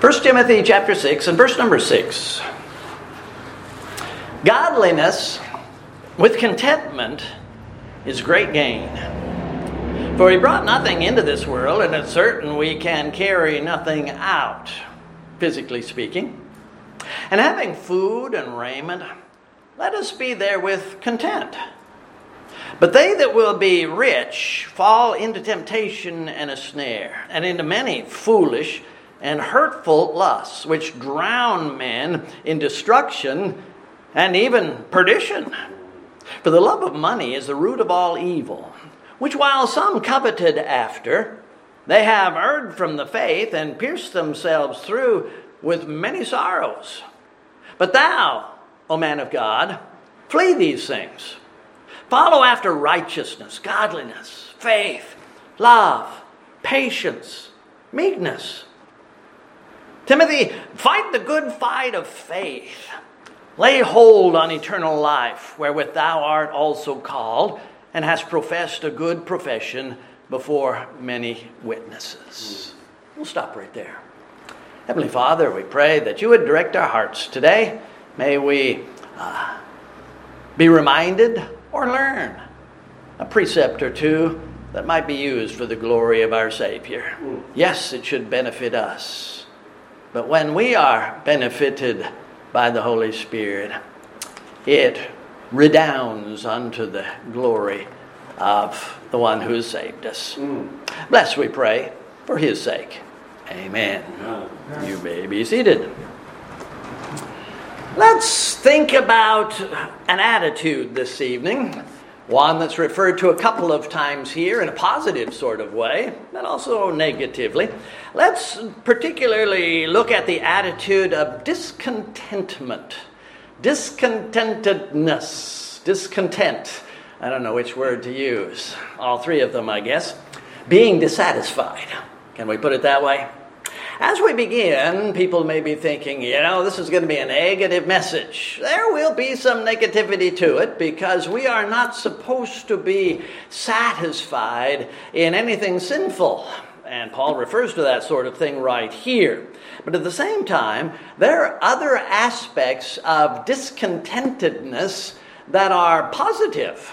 1 Timothy chapter 6 and verse number 6. Godliness with contentment is great gain. For he brought nothing into this world, and it's certain we can carry nothing out, physically speaking. And having food and raiment, let us be therewith content. But they that will be rich fall into temptation and a snare, and into many foolish and hurtful lusts, which drown men in destruction and even perdition. For the love of money is the root of all evil, which while some coveted after, they have erred from the faith and pierced themselves through with many sorrows. But thou, O man of God, flee these things. Follow after righteousness, godliness, faith, love, patience, meekness. Timothy, fight the good fight of faith. Lay hold on eternal life, wherewith thou art also called, and hast professed a good profession before many witnesses. We'll stop right there. Heavenly Father, we pray that you would direct our hearts today. May we uh, be reminded or learn a precept or two that might be used for the glory of our Savior. Yes, it should benefit us. But when we are benefited by the Holy Spirit, it redounds unto the glory of the one who has saved us. Mm. Bless, we pray, for his sake. Amen. Amen. You may be seated. Let's think about an attitude this evening, one that's referred to a couple of times here in a positive sort of way, but also negatively. Let's particularly look at the attitude of discontentment, discontentedness, discontent. I don't know which word to use. All three of them, I guess. Being dissatisfied. Can we put it that way? As we begin, people may be thinking, you know, this is going to be a negative message. There will be some negativity to it because we are not supposed to be satisfied in anything sinful. And Paul refers to that sort of thing right here. But at the same time, there are other aspects of discontentedness that are positive,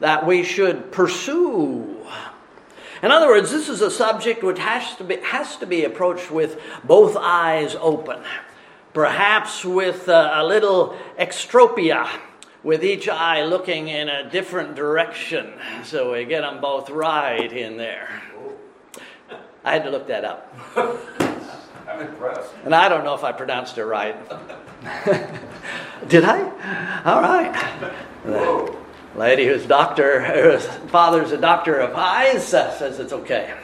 that we should pursue in other words, this is a subject which has to be, has to be approached with both eyes open, perhaps with a, a little exotropia, with each eye looking in a different direction, so we get them both right in there. I had to look that up. I'm impressed. And I don't know if I pronounced it right. Did I? All right. Whoa lady whose doctor, whose father's a doctor of eyes, uh, says it's okay.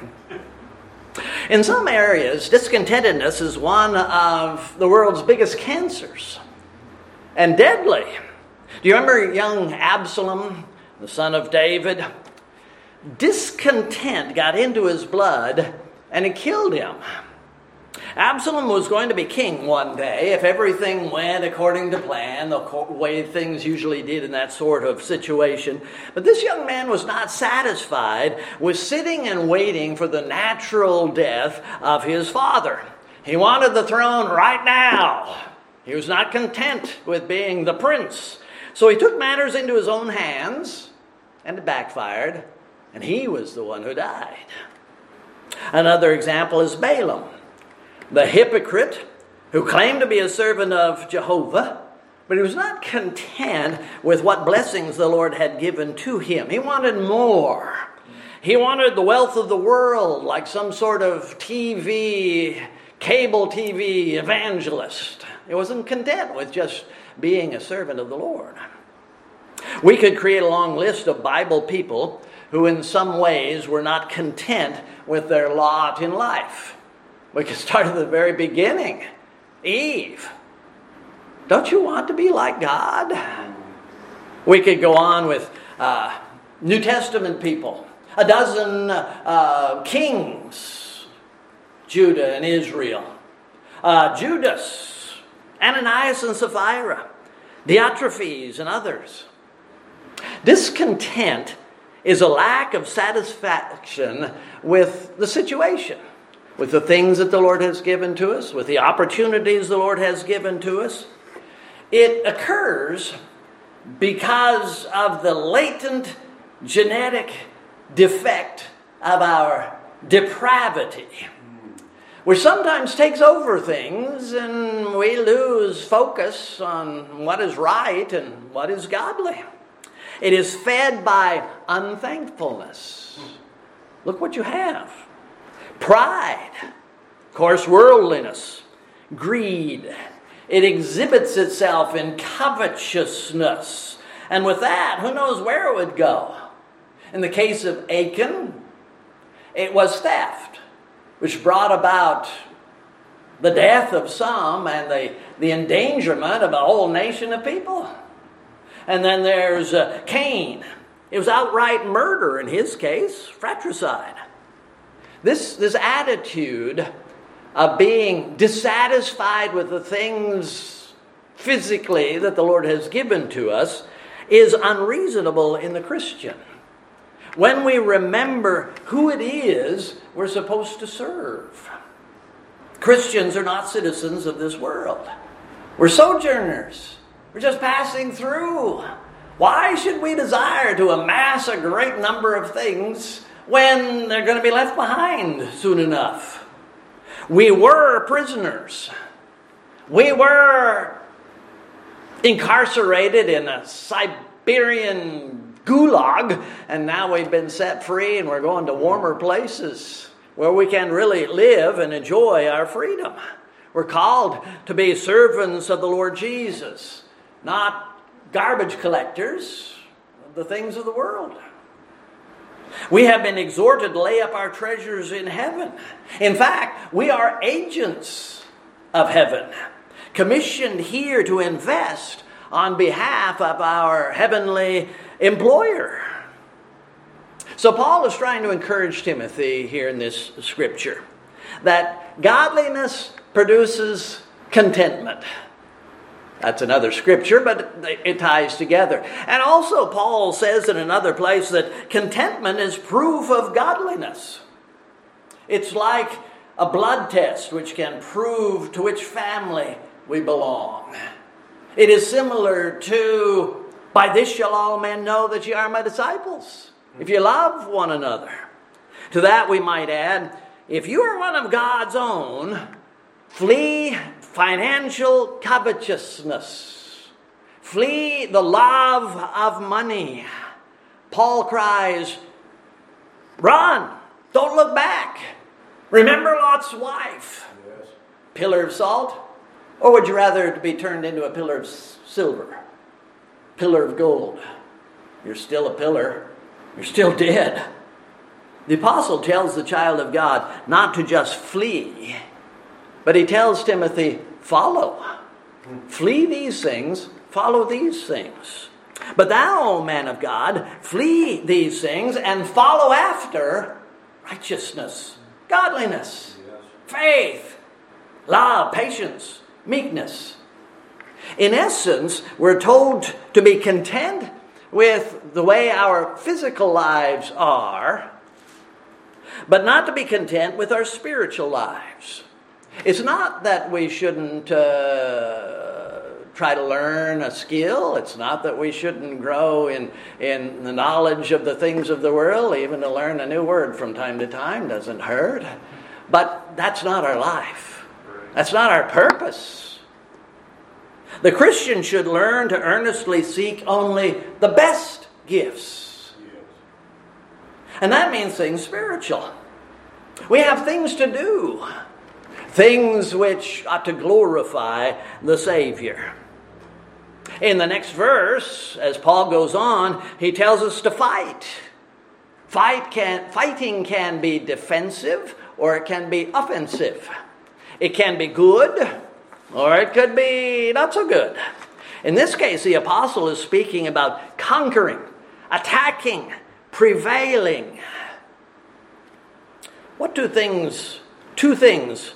In some areas, discontentedness is one of the world's biggest cancers and deadly. Do you remember young Absalom, the son of David? Discontent got into his blood and it killed him. Absalom was going to be king one day if everything went according to plan, the way things usually did in that sort of situation. But this young man was not satisfied with sitting and waiting for the natural death of his father. He wanted the throne right now. He was not content with being the prince. So he took matters into his own hands, and it backfired, and he was the one who died. Another example is Balaam the hypocrite who claimed to be a servant of Jehovah, but he was not content with what blessings the Lord had given to him. He wanted more. He wanted the wealth of the world, like some sort of TV, cable TV evangelist. He wasn't content with just being a servant of the Lord. We could create a long list of Bible people who, in some ways, were not content with their lot in life. We can start at the very beginning. Eve. Don't you want to be like God? We could go on with uh, New Testament people, a dozen uh, kings, Judah and Israel, uh, Judas, Ananias and Sapphira, Diotrephes and others. Discontent is a lack of satisfaction with the situation with the things that the Lord has given to us, with the opportunities the Lord has given to us, it occurs because of the latent genetic defect of our depravity, which sometimes takes over things and we lose focus on what is right and what is godly. It is fed by unthankfulness. Look what you have pride, of course, worldliness, greed. It exhibits itself in covetousness. And with that, who knows where it would go? In the case of Achan, it was theft, which brought about the death of some and the, the endangerment of a whole nation of people. And then there's uh, Cain. It was outright murder in his case, fratricide. This, this attitude of being dissatisfied with the things physically that the Lord has given to us is unreasonable in the Christian. When we remember who it is we're supposed to serve. Christians are not citizens of this world. We're sojourners. We're just passing through. Why should we desire to amass a great number of things when they're going to be left behind soon enough? We were prisoners. We were incarcerated in a Siberian gulag, and now we've been set free and we're going to warmer places where we can really live and enjoy our freedom. We're called to be servants of the Lord Jesus not garbage collectors of the things of the world. We have been exhorted to lay up our treasures in heaven. In fact, we are agents of heaven, commissioned here to invest on behalf of our heavenly employer. So, Paul is trying to encourage Timothy here in this scripture that godliness produces contentment. That's another scripture, but it ties together. And also, Paul says in another place that contentment is proof of godliness. It's like a blood test which can prove to which family we belong. It is similar to, by this shall all men know that ye are my disciples, if you love one another. To that we might add, if you are one of God's own, flee financial covetousness. Flee the love of money. Paul cries, Run! Don't look back! Remember Lot's wife. Yes. Pillar of salt? Or would you rather be turned into a pillar of silver? Pillar of gold? You're still a pillar. You're still dead. The apostle tells the child of God not to just flee but he tells Timothy, follow. Flee these things, follow these things. But thou, man of God, flee these things and follow after righteousness, godliness, faith, love, patience, meekness. In essence, we're told to be content with the way our physical lives are, but not to be content with our spiritual lives. It's not that we shouldn't uh, try to learn a skill. It's not that we shouldn't grow in, in the knowledge of the things of the world. Even to learn a new word from time to time doesn't hurt. But that's not our life, that's not our purpose. The Christian should learn to earnestly seek only the best gifts. And that means things spiritual. We have things to do things which ought to glorify the Savior. In the next verse, as Paul goes on, he tells us to fight. Fight can, fighting can be defensive or it can be offensive. It can be good or it could be not so good. In this case, the apostle is speaking about conquering, attacking, prevailing. What do things, two things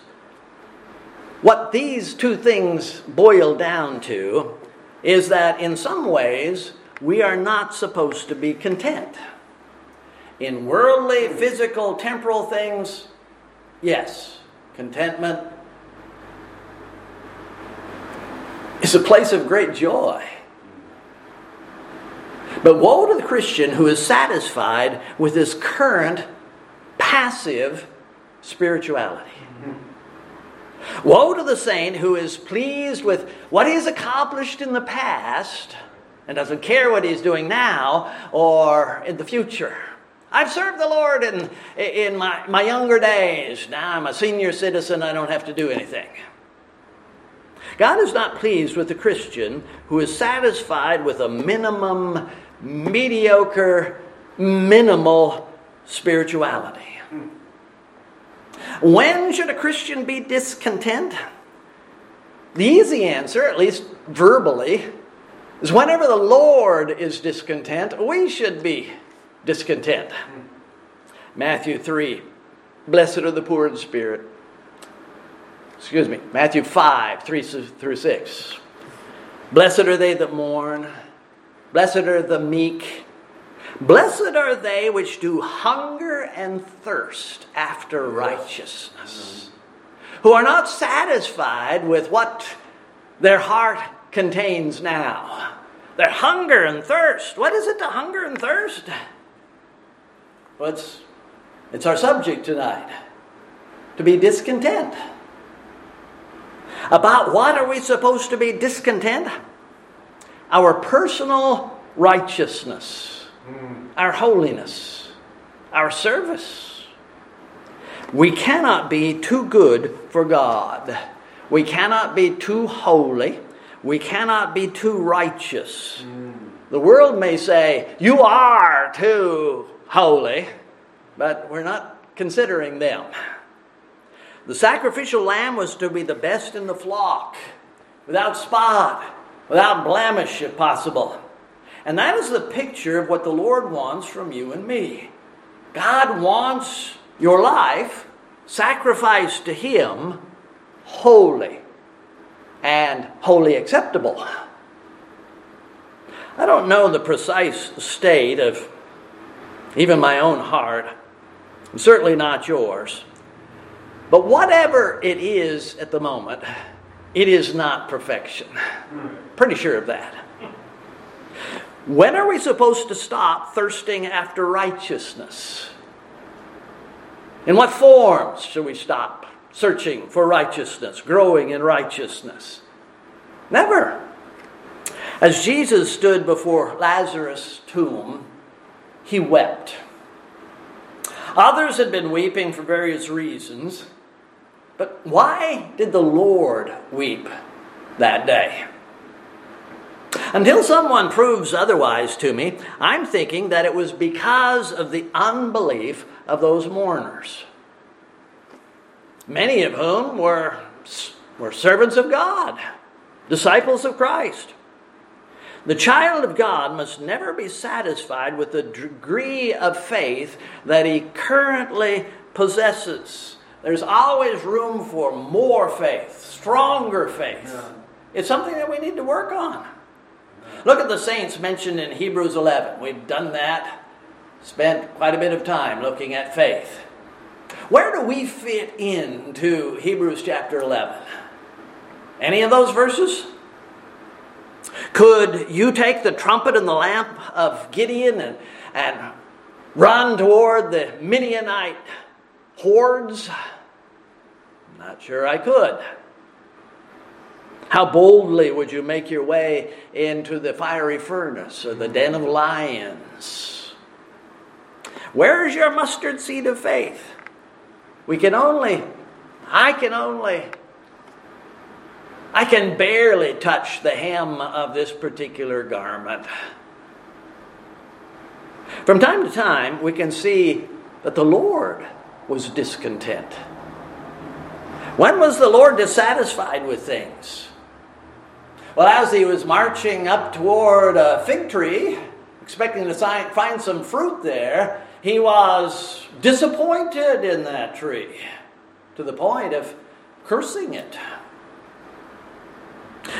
what these two things boil down to is that in some ways we are not supposed to be content. In worldly, physical, temporal things, Yes, contentment is a place of great joy. But woe to the Christian who is satisfied with his current passive spirituality. Mm-hmm. Woe to the saint who is pleased with what he's accomplished in the past and doesn't care what he's doing now or in the future. I've served the Lord in, in my, my younger days. Now I'm a senior citizen, I don't have to do anything. God is not pleased with the Christian who is satisfied with a minimum, mediocre, minimal spirituality. When should a Christian be discontent? The easy answer, at least verbally, is whenever the Lord is discontent, we should be discontent. Matthew 3 Blessed are the poor in spirit. Excuse me, Matthew 5 3 through 6. Blessed are they that mourn, blessed are the meek. Blessed are they which do hunger and thirst after righteousness, who are not satisfied with what their heart contains now. Their hunger and thirst. What is it to hunger and thirst? Well, it's, it's our subject tonight to be discontent. About what are we supposed to be discontent? Our personal righteousness our holiness, our service. We cannot be too good for God. We cannot be too holy. We cannot be too righteous. The world may say, You are too holy, but we're not considering them. The sacrificial lamb was to be the best in the flock, without spot, without blemish, if possible. And that is the picture of what the Lord wants from you and me. God wants your life sacrificed to Him holy and wholly acceptable. I don't know the precise state of even my own heart, certainly not yours. But whatever it is at the moment, it is not perfection. Pretty sure of that. When are we supposed to stop thirsting after righteousness? In what forms should we stop searching for righteousness, growing in righteousness? Never. As Jesus stood before Lazarus' tomb, he wept. Others had been weeping for various reasons, but why did the Lord weep that day? Until someone proves otherwise to me, I'm thinking that it was because of the unbelief of those mourners, many of whom were, were servants of God, disciples of Christ. The child of God must never be satisfied with the degree of faith that he currently possesses. There's always room for more faith, stronger faith. It's something that we need to work on. Look at the saints mentioned in Hebrews 11. We've done that, spent quite a bit of time looking at faith. Where do we fit into Hebrews chapter 11? Any of those verses? Could you take the trumpet and the lamp of Gideon and, and run toward the Midianite hordes? Not sure I could. How boldly would you make your way into the fiery furnace or the den of lions? Where is your mustard seed of faith? We can only, I can only, I can barely touch the hem of this particular garment. From time to time, we can see that the Lord was discontent. When was the Lord dissatisfied with things? Well, as he was marching up toward a fig tree, expecting to find some fruit there, he was disappointed in that tree to the point of cursing it.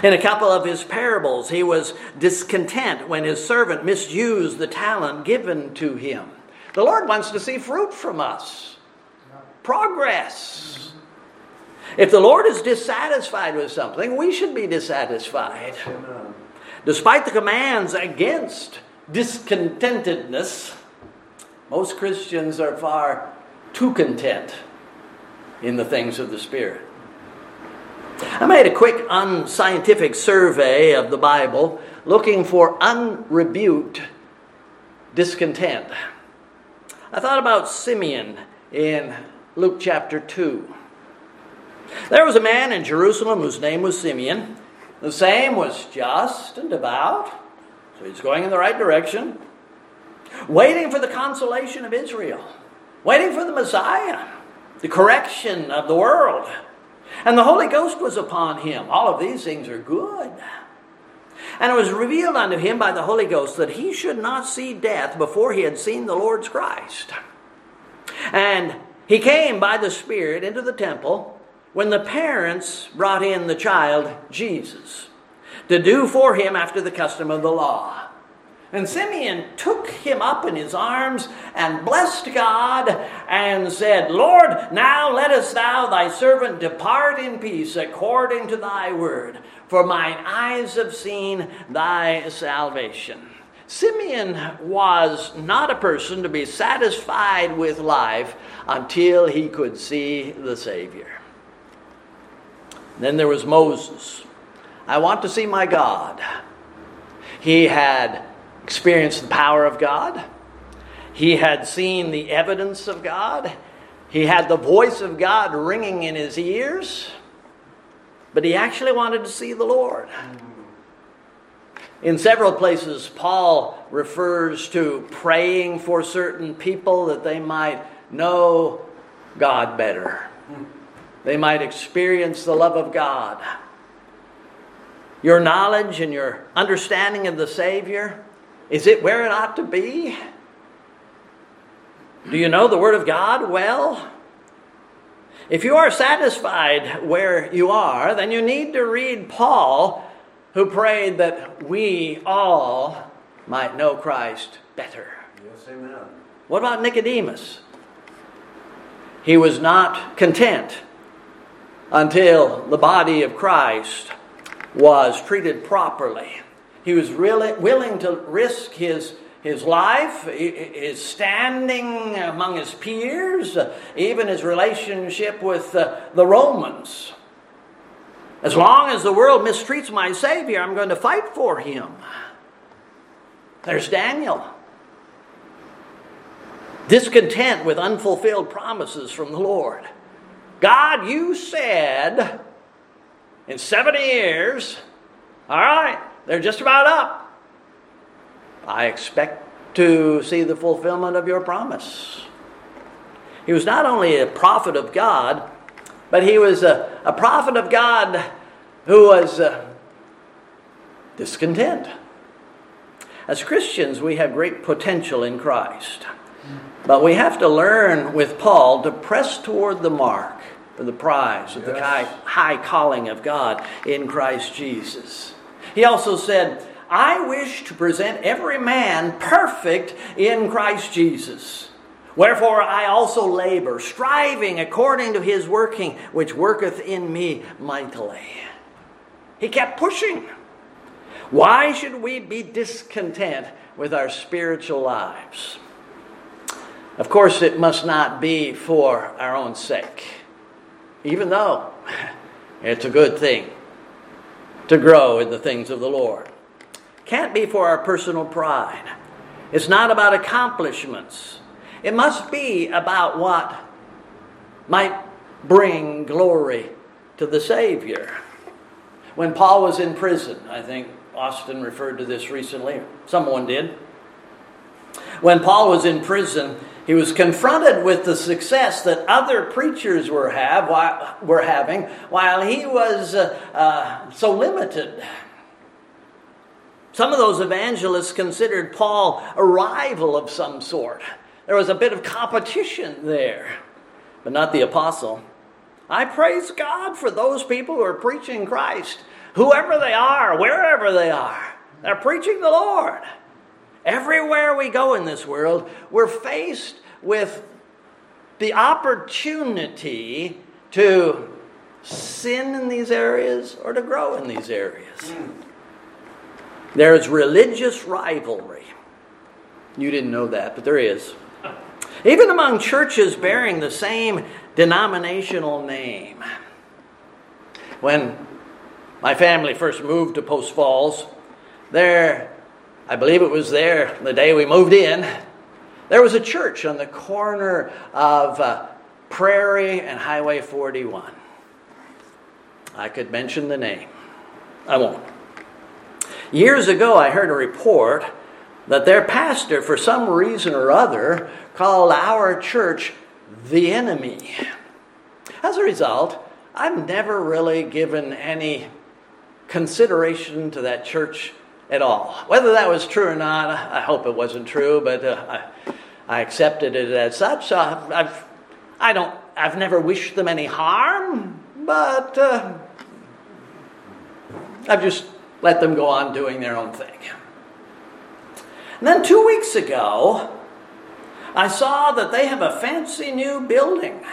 In a couple of his parables, he was discontent when his servant misused the talent given to him. The Lord wants to see fruit from us progress. If the Lord is dissatisfied with something, we should be dissatisfied. Despite the commands against discontentedness, most Christians are far too content in the things of the Spirit. I made a quick unscientific survey of the Bible looking for unrebuked discontent. I thought about Simeon in Luke chapter 2. There was a man in Jerusalem whose name was Simeon. The same was just and devout, so he's going in the right direction, waiting for the consolation of Israel, waiting for the Messiah, the correction of the world. And the Holy Ghost was upon him. All of these things are good. And it was revealed unto him by the Holy Ghost that he should not see death before he had seen the Lord's Christ. And he came by the Spirit into the temple when the parents brought in the child Jesus to do for him after the custom of the law. And Simeon took him up in his arms and blessed God and said, Lord, now lettest thou thy servant depart in peace according to thy word, for mine eyes have seen thy salvation. Simeon was not a person to be satisfied with life until he could see the Savior. Then there was Moses. I want to see my God. He had experienced the power of God. He had seen the evidence of God. He had the voice of God ringing in his ears. But he actually wanted to see the Lord. In several places, Paul refers to praying for certain people that they might know God better. They might experience the love of God. Your knowledge and your understanding of the Savior, is it where it ought to be? Do you know the Word of God well? If you are satisfied where you are, then you need to read Paul, who prayed that we all might know Christ better. Yes, amen. What about Nicodemus? He was not content until the body of Christ was treated properly. He was really willing to risk his, his life, his standing among his peers, even his relationship with the, the Romans. As long as the world mistreats my Savior, I'm going to fight for him. There's Daniel. Discontent with unfulfilled promises from the Lord. God, you said in 70 years, all right, they're just about up. I expect to see the fulfillment of your promise. He was not only a prophet of God, but he was a, a prophet of God who was uh, discontent. As Christians, we have great potential in Christ. But we have to learn with Paul to press toward the mark for the prize of the high, high calling of God in Christ Jesus. He also said, I wish to present every man perfect in Christ Jesus. Wherefore I also labor, striving according to his working, which worketh in me mightily. He kept pushing. Why should we be discontent with our spiritual lives? Of course, it must not be for our own sake, even though it's a good thing to grow in the things of the Lord. Can't be for our personal pride. It's not about accomplishments. It must be about what might bring glory to the Savior. When Paul was in prison, I think Austin referred to this recently, someone did. When Paul was in prison, he was confronted with the success that other preachers were, have, were having while he was uh, uh, so limited. Some of those evangelists considered Paul a rival of some sort. There was a bit of competition there, but not the apostle. I praise God for those people who are preaching Christ, whoever they are, wherever they are. They're preaching the Lord. Everywhere we go in this world, we're faced with the opportunity to sin in these areas or to grow in these areas. There's religious rivalry. You didn't know that, but there is. Even among churches bearing the same denominational name. When my family first moved to Post Falls, there, I believe it was there the day we moved in, there was a church on the corner of uh, Prairie and Highway 41. I could mention the name. I won't. Years ago, I heard a report that their pastor, for some reason or other, called our church the enemy. As a result, I've never really given any consideration to that church at all. Whether that was true or not, I hope it wasn't true, but uh, I, I, accepted it as such. So I've, I've, I don't, I've never wished them any harm, but uh, I've just let them go on doing their own thing. And then two weeks ago, I saw that they have a fancy new building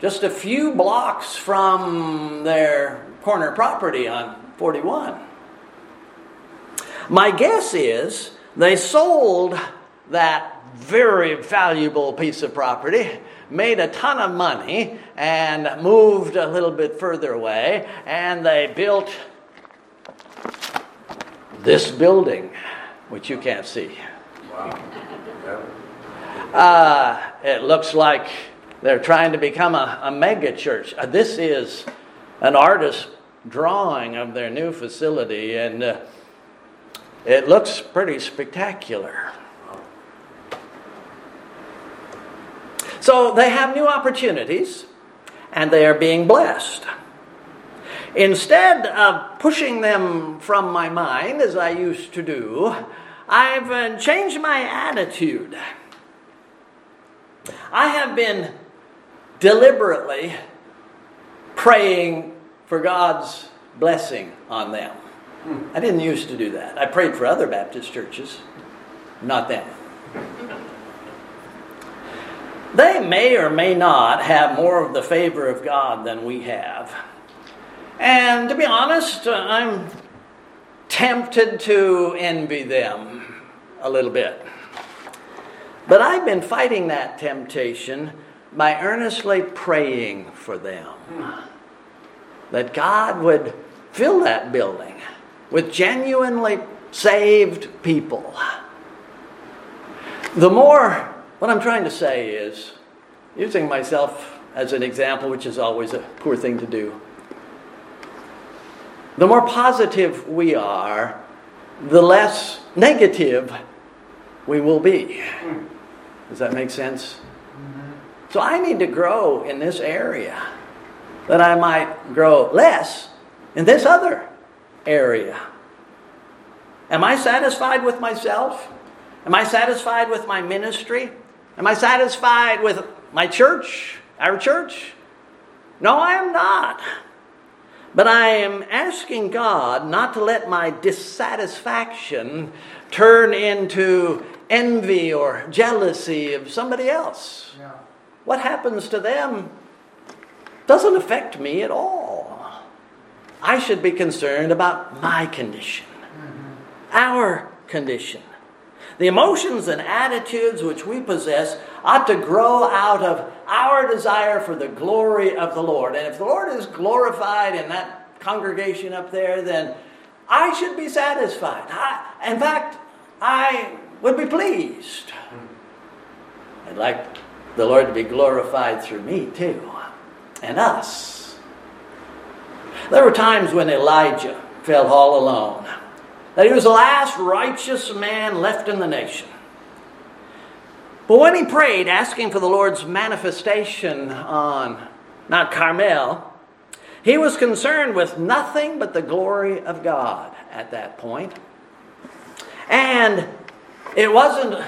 just a few blocks from their corner property on 41. My guess is they sold that very valuable piece of property, made a ton of money, and moved a little bit further away, and they built this building, which you can't see. Wow. Uh, it looks like they're trying to become a, a mega church. Uh, this is an artist drawing of their new facility, and uh, it looks pretty spectacular. So they have new opportunities, and they are being blessed. Instead of pushing them from my mind, as I used to do, I've uh, changed my attitude. I have been deliberately praying for God's blessing on them. Hmm. I didn't used to do that. I prayed for other Baptist churches, not them. They may or may not have more of the favor of God than we have. And to be honest, uh, I'm tempted to envy them a little bit. But I've been fighting that temptation by earnestly praying for them hmm. that God would fill that building with genuinely saved people. The more, what I'm trying to say is, using myself as an example, which is always a poor thing to do, the more positive we are, the less negative we will be. Does that make sense? So I need to grow in this area that I might grow less in this other area. Am I satisfied with myself? Am I satisfied with my ministry? Am I satisfied with my church, our church? No, I am not. But I am asking God not to let my dissatisfaction turn into envy or jealousy of somebody else. Yeah. What happens to them doesn't affect me at all. I should be concerned about my condition, our condition. The emotions and attitudes which we possess ought to grow out of our desire for the glory of the Lord. And if the Lord is glorified in that congregation up there, then I should be satisfied. I, in fact, I would be pleased. I'd like the Lord to be glorified through me too, and us. There were times when Elijah felt all alone, that he was the last righteous man left in the nation. But when he prayed, asking for the Lord's manifestation on Mount Carmel, he was concerned with nothing but the glory of God at that point. And it wasn't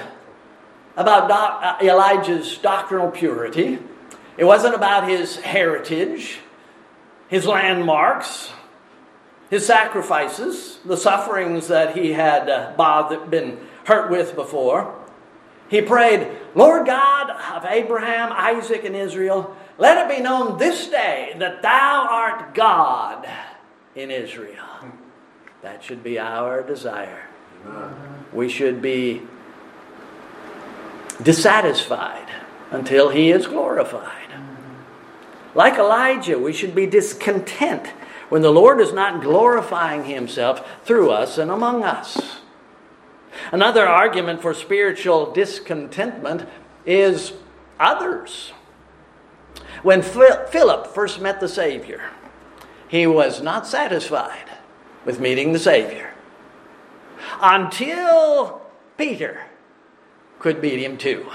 about uh, Elijah's doctrinal purity. It wasn't about his heritage, his landmarks, his sacrifices, the sufferings that he had uh, bothered, been hurt with before. He prayed, Lord God of Abraham, Isaac, and Israel, let it be known this day that thou art God in Israel. That should be our desire. We should be dissatisfied until he is glorified. Like Elijah, we should be discontent when the Lord is not glorifying himself through us and among us. Another argument for spiritual discontentment is others. When Philip first met the Savior, he was not satisfied with meeting the Savior until Peter could meet him too.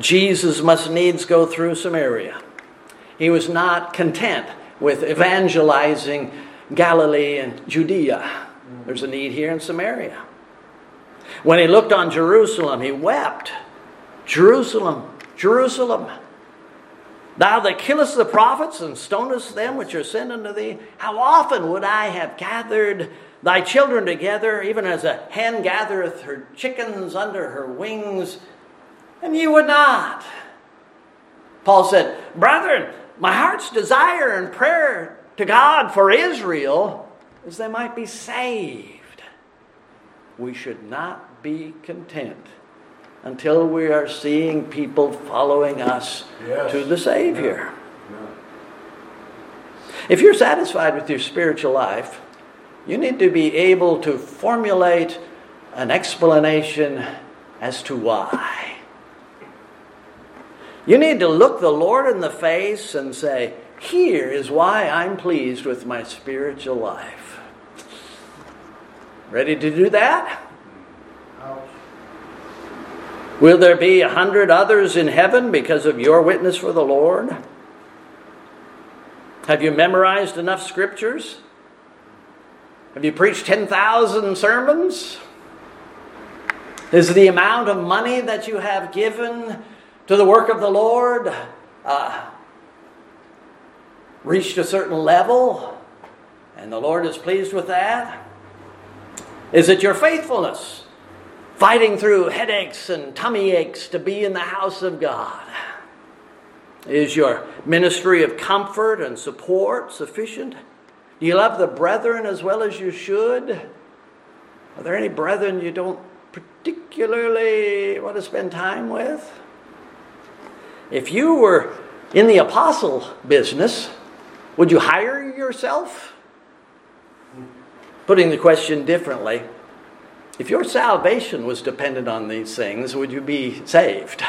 Jesus must needs go through Samaria. He was not content with evangelizing Galilee and Judea. There's a need here in Samaria. When he looked on Jerusalem, he wept. Jerusalem, Jerusalem, thou that killest the prophets and stonest them which are sent unto thee, how often would I have gathered thy children together, even as a hen gathereth her chickens under her wings, and you would not. Paul said, Brethren, my heart's desire and prayer to God for Israel is they might be saved. We should not be content until we are seeing people following us yes. to the Savior. Yeah. Yeah. If you're satisfied with your spiritual life, you need to be able to formulate an explanation as to why. You need to look the Lord in the face and say, Here is why I'm pleased with my spiritual life. Ready to do that? Will there be a hundred others in heaven because of your witness for the Lord? Have you memorized enough scriptures? Have you preached 10,000 sermons? Is the amount of money that you have given to the work of the Lord uh, reached a certain level and the Lord is pleased with that? Is it your faithfulness fighting through headaches and tummy aches to be in the house of God? Is your ministry of comfort and support sufficient? Do you love the brethren as well as you should? Are there any brethren you don't particularly want to spend time with? If you were in the apostle business, would you hire yourself? Putting the question differently, if your salvation was dependent on these things, would you be saved?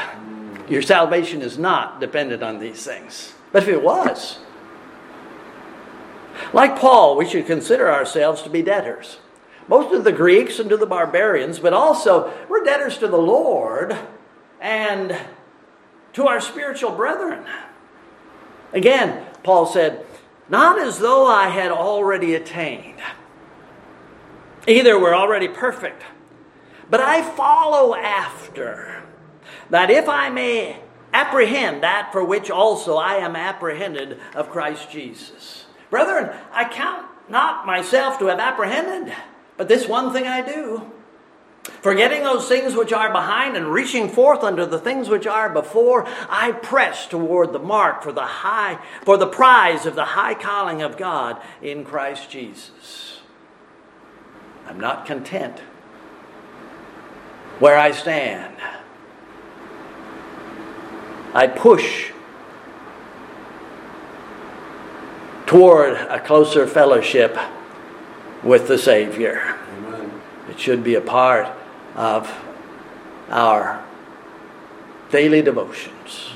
Your salvation is not dependent on these things. But if it was, like Paul, we should consider ourselves to be debtors. Most of the Greeks and to the barbarians, but also we're debtors to the Lord and to our spiritual brethren. Again, Paul said, Not as though I had already attained. Either we're already perfect, but I follow after, that if I may apprehend that for which also I am apprehended of Christ Jesus. Brethren, I count not myself to have apprehended, but this one thing I do Forgetting those things which are behind and reaching forth unto the things which are before, I press toward the mark for the high for the prize of the high calling of God in Christ Jesus. I'm not content where I stand. I push toward a closer fellowship with the Savior. Amen. It should be a part of our daily devotions.